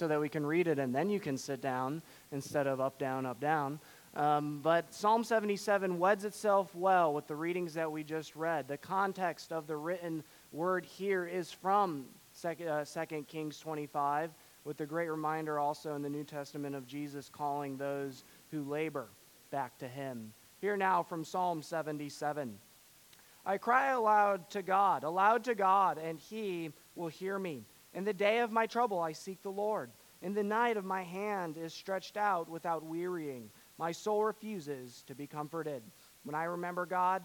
so that we can read it and then you can sit down instead of up, down, up, down. Um, but Psalm 77 weds itself well with the readings that we just read. The context of the written word here is from 2, uh, Kings 25, with the great reminder also in the New Testament of Jesus calling those who labor back to him. Here now from Psalm 77. I cry aloud to God, aloud to God, and he will hear me. In the day of my trouble, I seek the Lord. In the night of my hand is stretched out without wearying. My soul refuses to be comforted. When I remember God,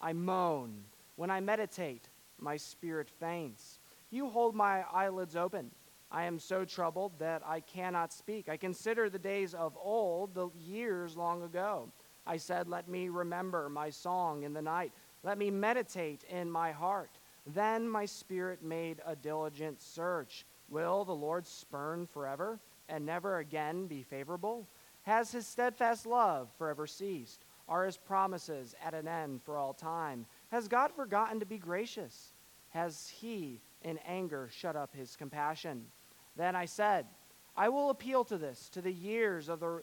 I moan. When I meditate, my spirit faints. You hold my eyelids open. I am so troubled that I cannot speak. I consider the days of old, the years long ago. I said, Let me remember my song in the night. Let me meditate in my heart. Then my spirit made a diligent search. Will the Lord spurn forever and never again be favorable? Has his steadfast love forever ceased? Are his promises at an end for all time? Has God forgotten to be gracious? Has he in anger shut up his compassion? Then I said, I will appeal to this, to the years of the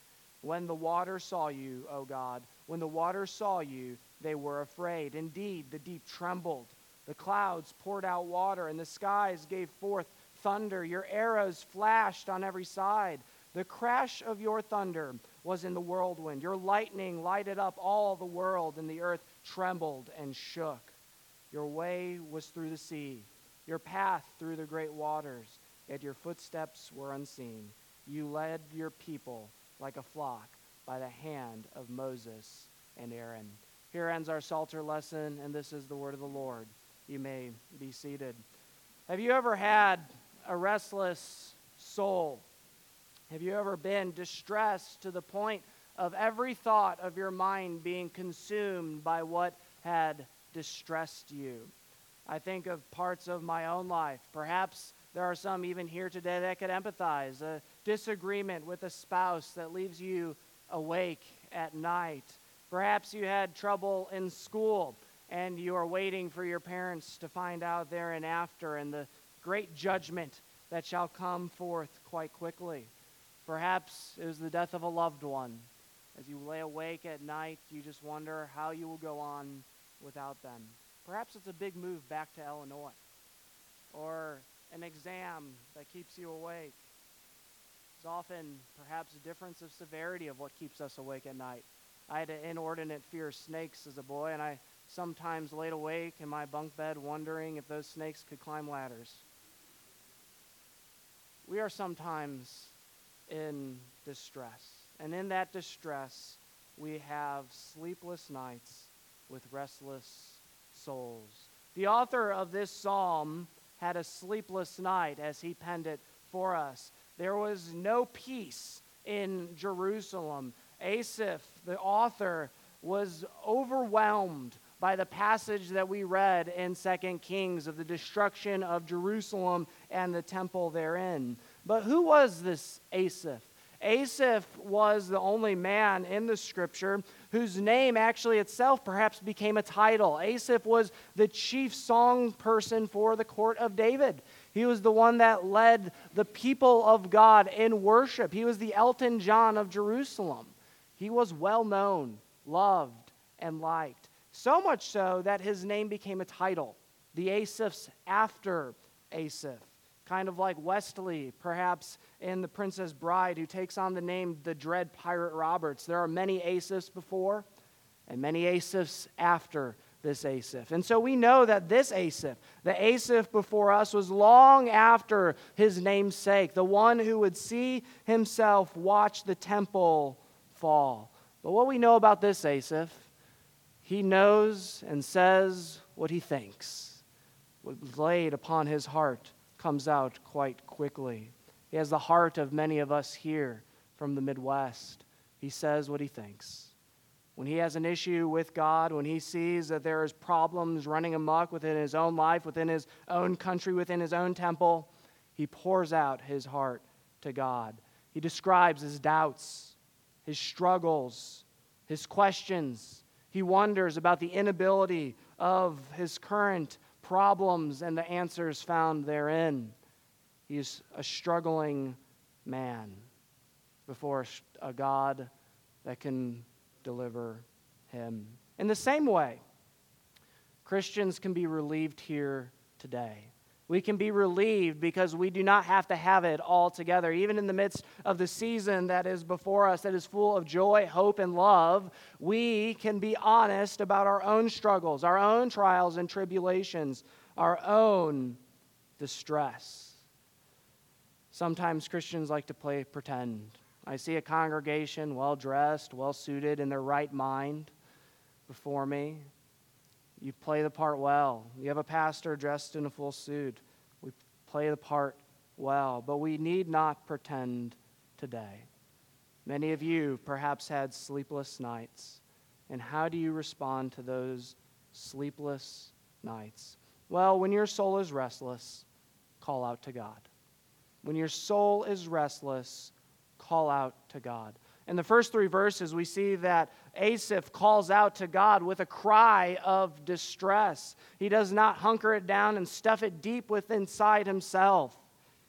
When the waters saw you, O God, when the waters saw you, they were afraid. Indeed, the deep trembled. The clouds poured out water, and the skies gave forth thunder. Your arrows flashed on every side. The crash of your thunder was in the whirlwind. Your lightning lighted up all the world, and the earth trembled and shook. Your way was through the sea, your path through the great waters, yet your footsteps were unseen. You led your people like a flock by the hand of Moses and Aaron. Here ends our Psalter lesson, and this is the word of the Lord. You may be seated. Have you ever had a restless soul? Have you ever been distressed to the point of every thought of your mind being consumed by what had distressed you? I think of parts of my own life. Perhaps there are some even here today that could empathize. A disagreement with a spouse that leaves you awake at night. Perhaps you had trouble in school and you are waiting for your parents to find out there and after and the great judgment that shall come forth quite quickly. Perhaps it was the death of a loved one. As you lay awake at night, you just wonder how you will go on without them. Perhaps it's a big move back to Illinois or an exam that keeps you awake. It's often perhaps a difference of severity of what keeps us awake at night. I had an inordinate fear of snakes as a boy, and I sometimes laid awake in my bunk bed wondering if those snakes could climb ladders. We are sometimes in distress. And in that distress, we have sleepless nights with restless souls. The author of this psalm had a sleepless night as he penned it for us. There was no peace in Jerusalem. Asaph, the author, was overwhelmed by the passage that we read in 2 Kings of the destruction of Jerusalem and the temple therein. But who was this Asaph? Asaph was the only man in the scripture whose name actually itself perhaps became a title. Asaph was the chief song person for the court of David. He was the one that led the people of God in worship. He was the Elton John of Jerusalem. He was well known, loved, and liked. So much so that his name became a title. The Asaphs after Asaph kind of like Westley, perhaps in The Princess Bride, who takes on the name the Dread Pirate Roberts. There are many Asaphs before and many Asaphs after this Asaph. And so we know that this Asaph, the Asaph before us, was long after his namesake, the one who would see himself watch the temple fall. But what we know about this Asaph, he knows and says what he thinks, what laid upon his heart comes out quite quickly. He has the heart of many of us here from the Midwest, he says what he thinks. When he has an issue with God, when he sees that there is problems running amok within his own life, within his own country, within his own temple, he pours out his heart to God. He describes his doubts, his struggles, his questions. He wonders about the inability of his current problems and the answers found therein. He's a struggling man before a God that can deliver him. In the same way, Christians can be relieved here today. We can be relieved because we do not have to have it all together. Even in the midst of the season that is before us, that is full of joy, hope, and love, we can be honest about our own struggles, our own trials and tribulations, our own distress. Sometimes Christians like to play pretend. I see a congregation well dressed, well suited, in their right mind before me. You play the part well. You have a pastor dressed in a full suit. We play the part well, but we need not pretend today. Many of you perhaps had sleepless nights. And how do you respond to those sleepless nights? Well, when your soul is restless, call out to God. When your soul is restless, call out to God. In the first three verses, we see that Asaph calls out to God with a cry of distress. He does not hunker it down and stuff it deep within inside himself.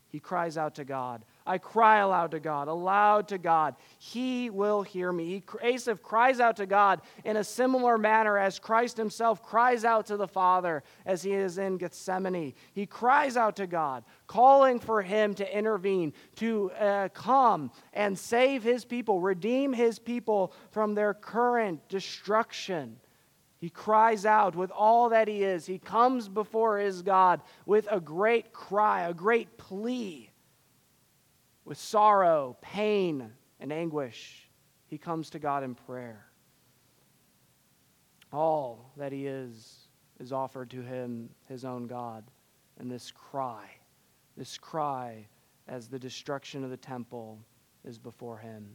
He cries out to God. I cry aloud to God, aloud to God. He will hear me. He, Asaph cries out to God in a similar manner as Christ himself cries out to the Father as he is in Gethsemane. He cries out to God, calling for him to intervene, to uh, come and save his people, redeem his people from their current destruction. He cries out with all that he is. He comes before his God with a great cry, a great plea with sorrow, pain, and anguish, he comes to God in prayer. All that he is is offered to him, his own God. And this cry, this cry as the destruction of the temple is before him.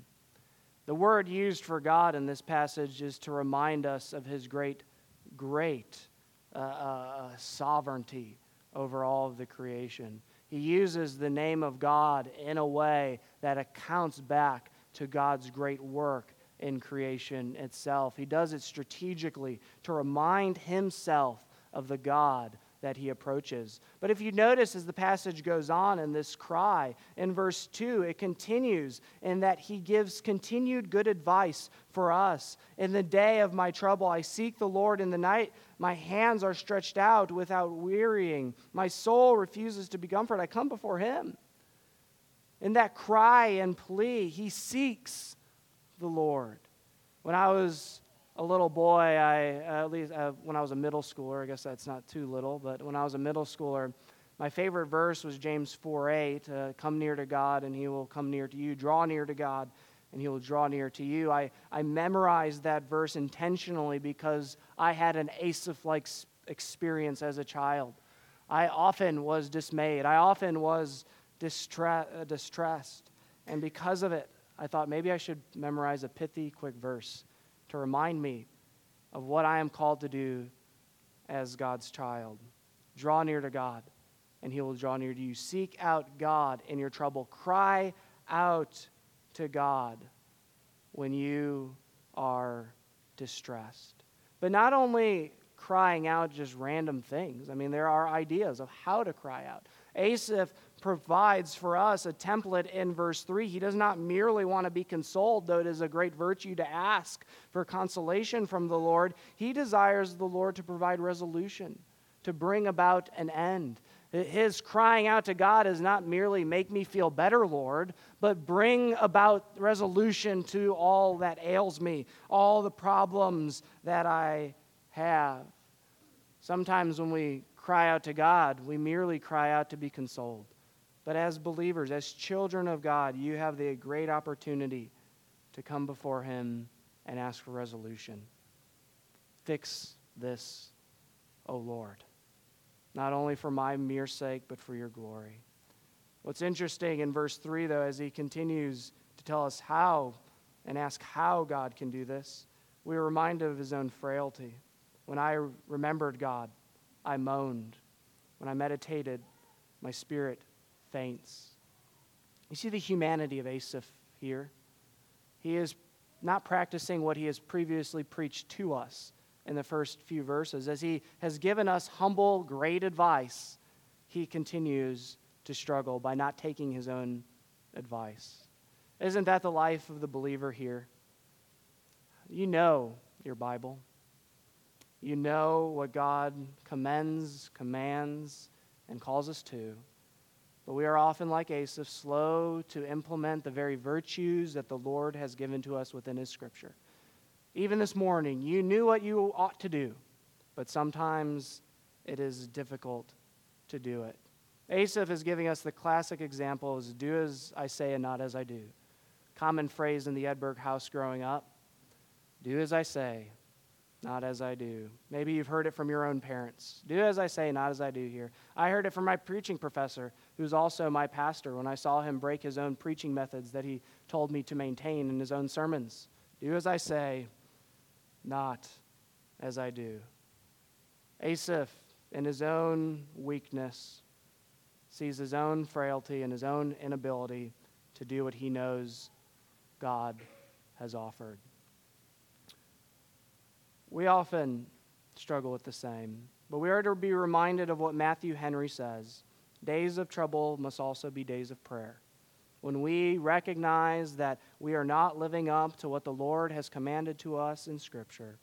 The word used for God in this passage is to remind us of his great, great uh, uh, sovereignty over all of the creation. He uses the name of God in a way that accounts back to God's great work in creation itself. He does it strategically to remind himself of the God that he approaches. But if you notice as the passage goes on in this cry, in verse 2, it continues in that he gives continued good advice for us. In the day of my trouble, I seek the Lord. In the night, my hands are stretched out without wearying. My soul refuses to be comforted. I come before him. In that cry and plea, he seeks the Lord. When I was a little boy, I uh, at least uh, when I was a middle schooler, I guess that's not too little, but when I was a middle schooler, my favorite verse was James 4 8, uh, come near to God and he will come near to you. Draw near to God and he will draw near to you. I, I memorized that verse intentionally because I had an Asaph like experience as a child. I often was dismayed, I often was distra- uh, distressed. And because of it, I thought maybe I should memorize a pithy, quick verse to remind me of what I am called to do as God's child. Draw near to God, and He will draw near to you. Seek out God in your trouble. Cry out to God when you are distressed. But not only crying out just random things, I mean, there are ideas of how to cry out. Asaph provides for us a template in verse 3. He does not merely want to be consoled, though it is a great virtue to ask for consolation from the Lord. He desires the Lord to provide resolution, to bring about an end. His crying out to God is not merely make me feel better, Lord, but bring about resolution to all that ails me, all the problems that I have. Sometimes when we cry out to God, we merely cry out to be consoled. But as believers, as children of God, you have the great opportunity to come before Him and ask for resolution. Fix this, O Lord, not only for my mere sake, but for your glory. What's interesting in verse 3, though, as he continues to tell us how and ask how God can do this, we are reminded of his own frailty. When I remembered God, I moaned. When I meditated, my spirit faints. You see the humanity of Asaph here. He is not practicing what he has previously preached to us in the first few verses. As he has given us humble, great advice, he continues to struggle by not taking his own advice. Isn't that the life of the believer here? You know your Bible. You know what God commends, commands, and calls us to. But we are often like Asaph, slow to implement the very virtues that the Lord has given to us within His Scripture. Even this morning, you knew what you ought to do, but sometimes it is difficult to do it. Asaph is giving us the classic example is do as I say and not as I do. Common phrase in the Edberg house growing up do as I say, not as I do. Maybe you've heard it from your own parents. Do as I say, not as I do here. I heard it from my preaching professor, who's also my pastor, when I saw him break his own preaching methods that he told me to maintain in his own sermons. Do as I say, not as I do. Asaph, in his own weakness, sees his own frailty and his own inability to do what he knows God has offered. We often struggle with the same, but we are to be reminded of what Matthew Henry says days of trouble must also be days of prayer. When we recognize that we are not living up to what the Lord has commanded to us in Scripture,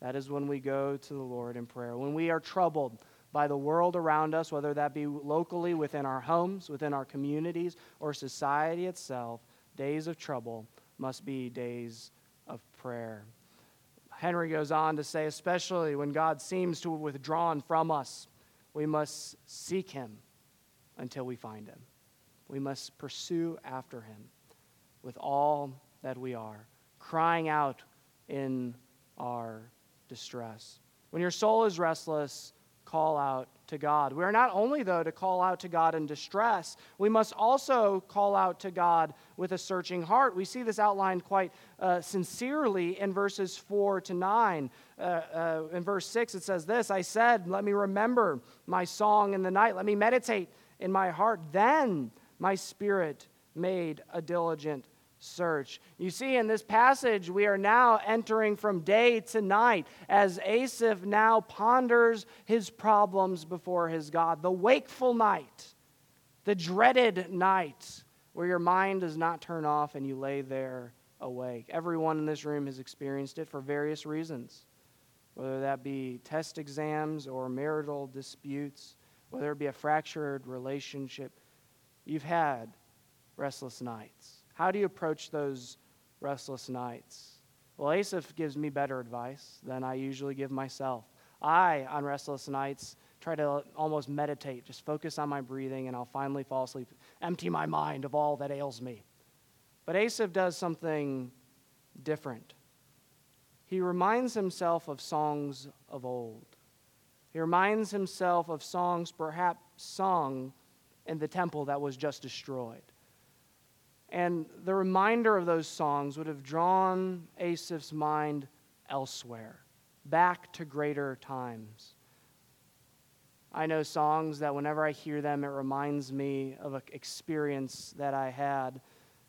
that is when we go to the Lord in prayer. When we are troubled by the world around us, whether that be locally within our homes, within our communities, or society itself, days of trouble must be days of prayer. Henry goes on to say, especially when God seems to have withdrawn from us, we must seek him until we find him. We must pursue after him with all that we are, crying out in our distress. When your soul is restless, call out to God. We are not only, though, to call out to God in distress, we must also call out to God with a searching heart. We see this outlined quite uh, sincerely in verses 4 to 9. Uh, uh, in verse 6, it says this I said, Let me remember my song in the night, let me meditate in my heart. Then my spirit made a diligent search. You see, in this passage, we are now entering from day to night as Asaph now ponders his problems before his God. The wakeful night, the dreaded night, where your mind does not turn off and you lay there awake. Everyone in this room has experienced it for various reasons, whether that be test exams or marital disputes, whether it be a fractured relationship. You've had restless nights. How do you approach those restless nights? Well, Asaph gives me better advice than I usually give myself. I, on restless nights, try to almost meditate, just focus on my breathing, and I'll finally fall asleep, empty my mind of all that ails me. But Asaph does something different. He reminds himself of songs of old. He reminds himself of songs perhaps sung in the temple that was just destroyed. And the reminder of those songs would have drawn Asaph's mind elsewhere, back to greater times. I know songs that whenever I hear them, it reminds me of an experience that I had.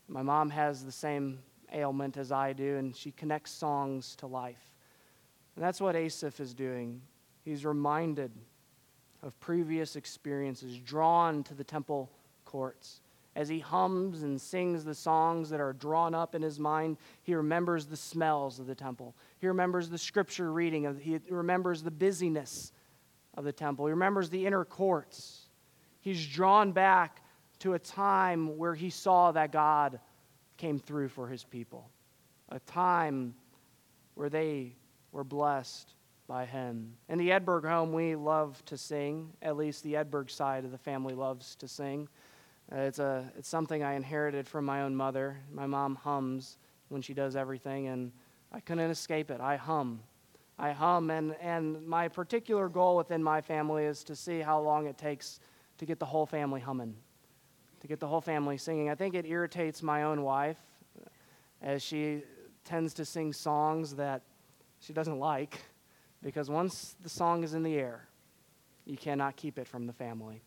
My mom has the same ailment as I do, and she connects songs to life. And that's what Asaph is doing. He's reminded of previous experiences, drawn to the temple courts. As he hums and sings the songs that are drawn up in his mind, he remembers the smells of the temple. He remembers the scripture reading. Of, he remembers the busyness of the temple. He remembers the inner courts. He's drawn back to a time where he saw that God came through for his people, a time where they were blessed by him. In the Edberg home, we love to sing, at least the Edberg side of the family loves to sing. Uh, it's, a, it's something I inherited from my own mother. My mom hums when she does everything, and I couldn't escape it. I hum. I hum, and, and my particular goal within my family is to see how long it takes to get the whole family humming, to get the whole family singing. I think it irritates my own wife as she tends to sing songs that she doesn't like because once the song is in the air, you cannot keep it from the family.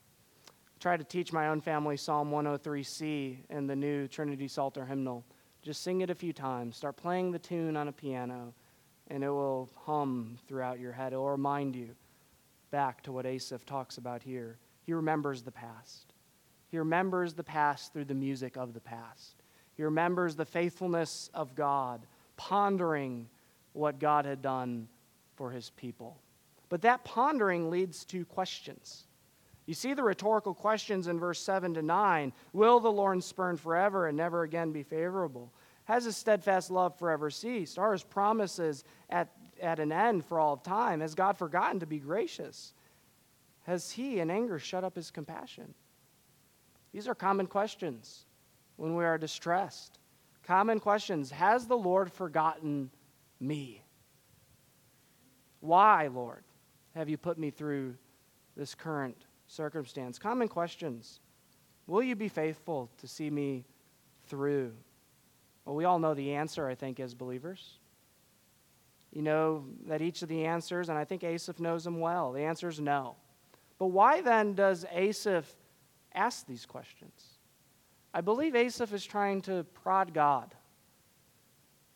Try to teach my own family Psalm 103C in the new Trinity Psalter hymnal. Just sing it a few times. Start playing the tune on a piano, and it will hum throughout your head. It will remind you back to what Asaph talks about here. He remembers the past. He remembers the past through the music of the past. He remembers the faithfulness of God, pondering what God had done for his people. But that pondering leads to questions. You see the rhetorical questions in verse 7 to 9 Will the Lord spurn forever and never again be favorable? Has his steadfast love forever ceased? Are his promises at, at an end for all time? Has God forgotten to be gracious? Has he in anger shut up his compassion? These are common questions when we are distressed. Common questions. Has the Lord forgotten me? Why, Lord, have you put me through this current circumstance? Common questions. Will you be faithful to see me through? Well, we all know the answer, I think, as believers. You know that each of the answers, and I think Asaph knows them well, the answer is no. But why then does Asaph ask these questions? I believe Asaph is trying to prod God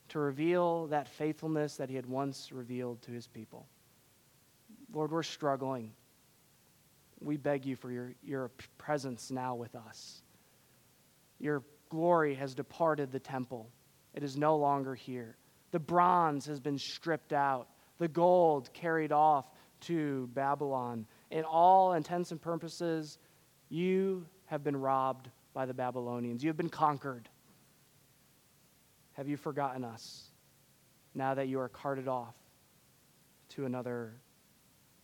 to reveal that faithfulness that he had once revealed to his people. Lord, we're struggling. We beg you for your, your presence now with us. Your glory has departed the temple, it is no longer here. The bronze has been stripped out, the gold carried off to Babylon. In all intents and purposes, you have been robbed by the Babylonians. You have been conquered. Have you forgotten us now that you are carted off to another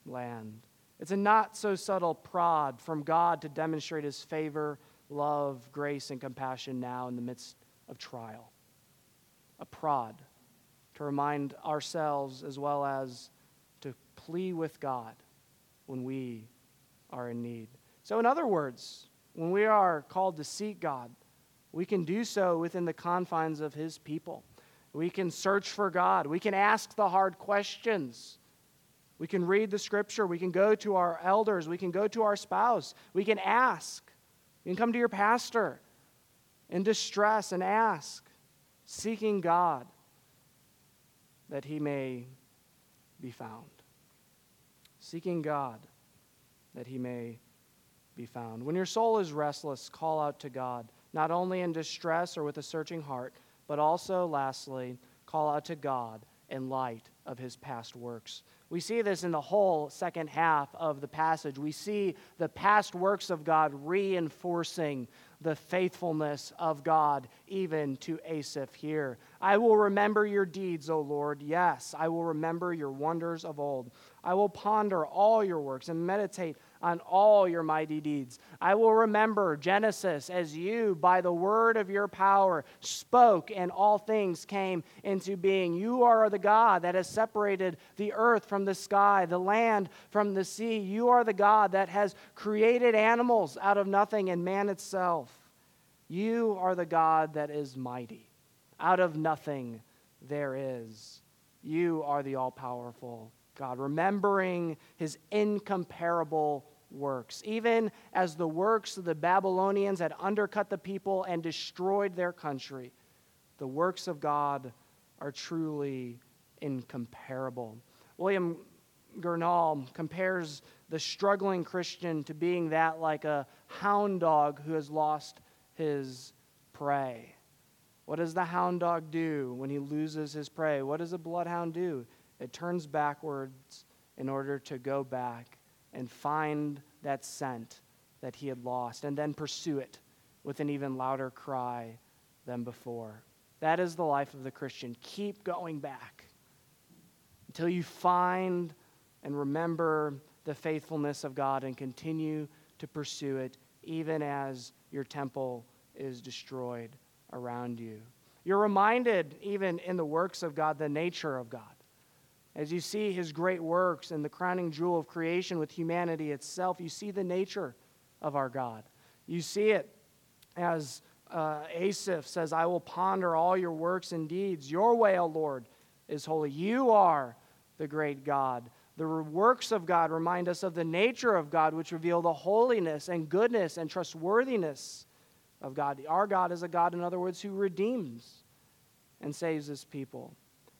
land? It's a not so subtle prod from God to demonstrate his favor, love, grace, and compassion now in the midst of trial. A prod to remind ourselves as well as to plea with God when we are in need. So, in other words, when we are called to seek God, we can do so within the confines of His people. We can search for God. We can ask the hard questions. We can read the scripture. We can go to our elders. We can go to our spouse. We can ask. You can come to your pastor in distress and ask, seeking God that he may be found. Seeking God that he may be found. When your soul is restless, call out to God not only in distress or with a searching heart, but also, lastly, call out to God in light of his past works. We see this in the whole second half of the passage. We see the past works of God reinforcing the faithfulness of God, even to Asaph here. I will remember your deeds, O Lord. Yes, I will remember your wonders of old. I will ponder all your works and meditate on all your mighty deeds. I will remember Genesis as you, by the word of your power, spoke and all things came into being. You are the God that has separated the earth from the sky, the land from the sea. You are the God that has created animals out of nothing and man itself. You are the God that is mighty. Out of nothing there is. You are the all powerful God, remembering his incomparable works. Even as the works of the Babylonians had undercut the people and destroyed their country, the works of God are truly incomparable. William Gurnall compares the struggling Christian to being that like a hound dog who has lost his prey. What does the hound dog do when he loses his prey? What does a bloodhound do? It turns backwards in order to go back and find that scent that he had lost and then pursue it with an even louder cry than before. That is the life of the Christian. Keep going back until you find and remember the faithfulness of God and continue to pursue it even as your temple is destroyed around you. You're reminded, even in the works of God, the nature of God. As you see his great works and the crowning jewel of creation with humanity itself, you see the nature of our God. You see it as uh, Asaph says, I will ponder all your works and deeds. Your way, O Lord, is holy. You are the great God. The works of God remind us of the nature of God, which reveal the holiness and goodness and trustworthiness of God. Our God is a God, in other words, who redeems and saves his people.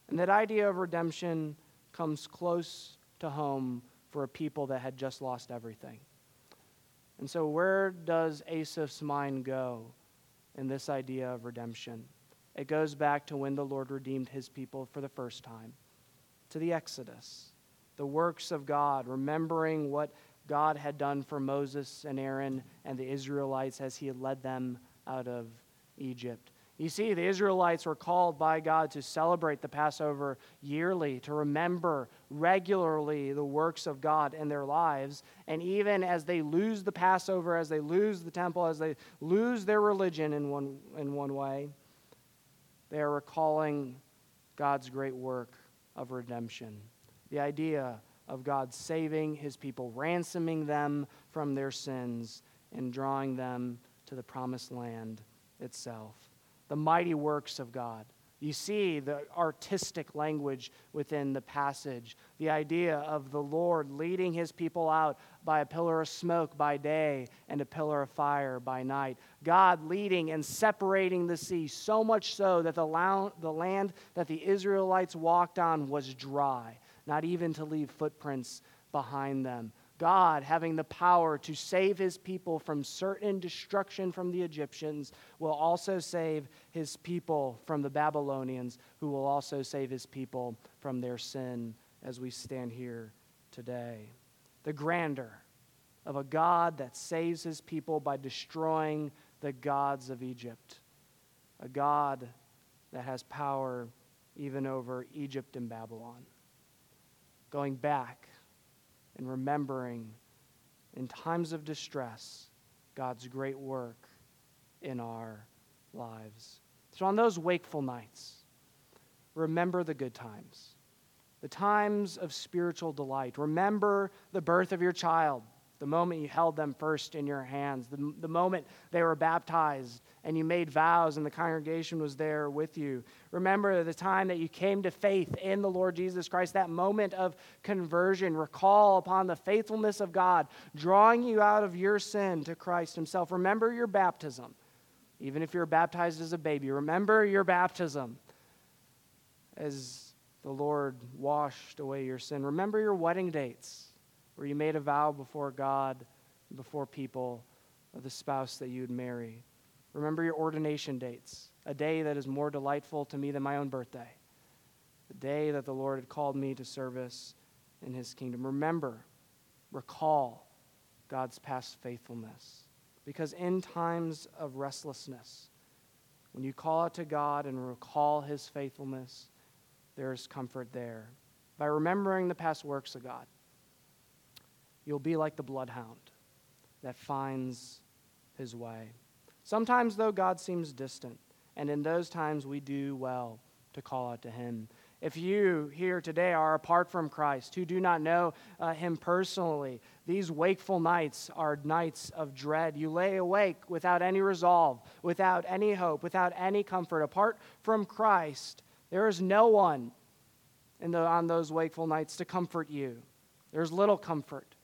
And that idea of redemption comes close to home for a people that had just lost everything. And so, where does Asaph's mind go in this idea of redemption? It goes back to when the Lord redeemed his people for the first time, to the Exodus, the works of God, remembering what God had done for Moses and Aaron and the Israelites as he had led them out of Egypt. You see, the Israelites were called by God to celebrate the Passover yearly, to remember regularly the works of God in their lives. And even as they lose the Passover, as they lose the temple, as they lose their religion in one, in one way, they are recalling God's great work of redemption. The idea of God saving his people, ransoming them from their sins, and drawing them to the promised land itself the mighty works of God. You see the artistic language within the passage, the idea of the Lord leading his people out by a pillar of smoke by day and a pillar of fire by night. God leading and separating the sea, so much so that the, land that the Israelites walked on was dry, not even to leave footprints behind them. God, having the power to save his people from certain destruction from the Egyptians, will also save his people from the Babylonians, who will also save his people from their sin as we stand here today. The grandeur of a God that saves his people by destroying the gods of Egypt, a God that has power even over Egypt and Babylon. Going back and remembering in times of distress God's great work in our lives. So, on those wakeful nights, remember the good times, the times of spiritual delight. Remember the birth of your child the moment you held them first in your hands, the, the moment they were baptized and you made vows and the congregation was there with you. Remember the time that you came to faith in the Lord Jesus Christ, that moment of conversion. Recall upon the faithfulness of God, drawing you out of your sin to Christ Himself. Remember your baptism, even if you're baptized as a baby. Remember your baptism as the Lord washed away your sin. Remember your wedding dates where you made a vow before God, before people, of the spouse that you'd marry. Remember your ordination dates, a day that is more delightful to me than my own birthday, the day that the Lord had called me to service in his kingdom. Remember, recall God's past faithfulness. Because in times of restlessness, when you call out to God and recall his faithfulness, there is comfort there. By remembering the past works of God, You'll be like the bloodhound that finds his way. Sometimes, though, God seems distant, and in those times we do well to call out to him. If you here today are apart from Christ, who do not know uh, him personally, these wakeful nights are nights of dread. You lay awake without any resolve, without any hope, without any comfort. Apart from Christ, there is no one the, on those wakeful nights to comfort you. There's little comfort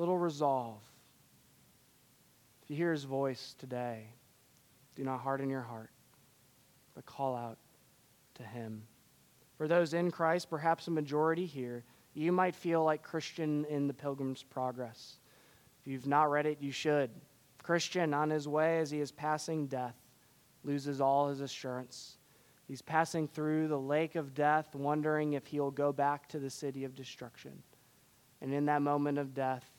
little resolve. If you hear his voice today, do not harden your heart, but call out to him. For those in Christ, perhaps a majority here, you might feel like Christian in the Pilgrim's Progress. If you've not read it, you should. Christian on his way as he is passing death loses all his assurance. He's passing through the lake of death, wondering if he'll go back to the city of destruction. And in that moment of death,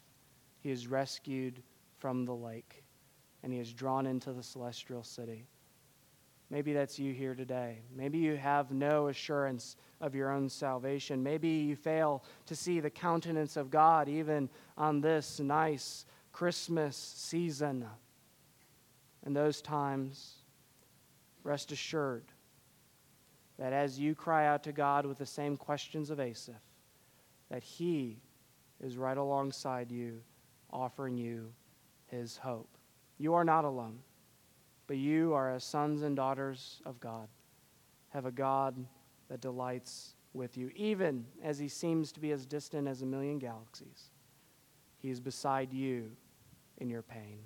he is rescued from the lake and he is drawn into the celestial city. Maybe that's you here today. Maybe you have no assurance of your own salvation. Maybe you fail to see the countenance of God even on this nice Christmas season. In those times, rest assured that as you cry out to God with the same questions of Asaph, that He is right alongside you offering you his hope. You are not alone. but you are as sons and daughters of God. Have a God that delights with you, even as he seems to be as distant as a million galaxies. He is beside you in your pain.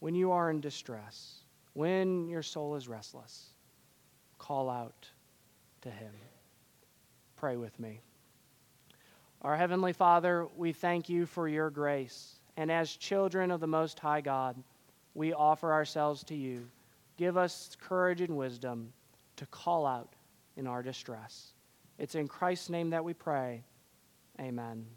When you are in distress, when your soul is restless, call out to him. Pray with me. Our Heavenly Father, we thank you for your grace. And as children of the Most High God, we offer ourselves to you. Give us courage and wisdom to call out in our distress. It's in Christ's name that we pray. Amen.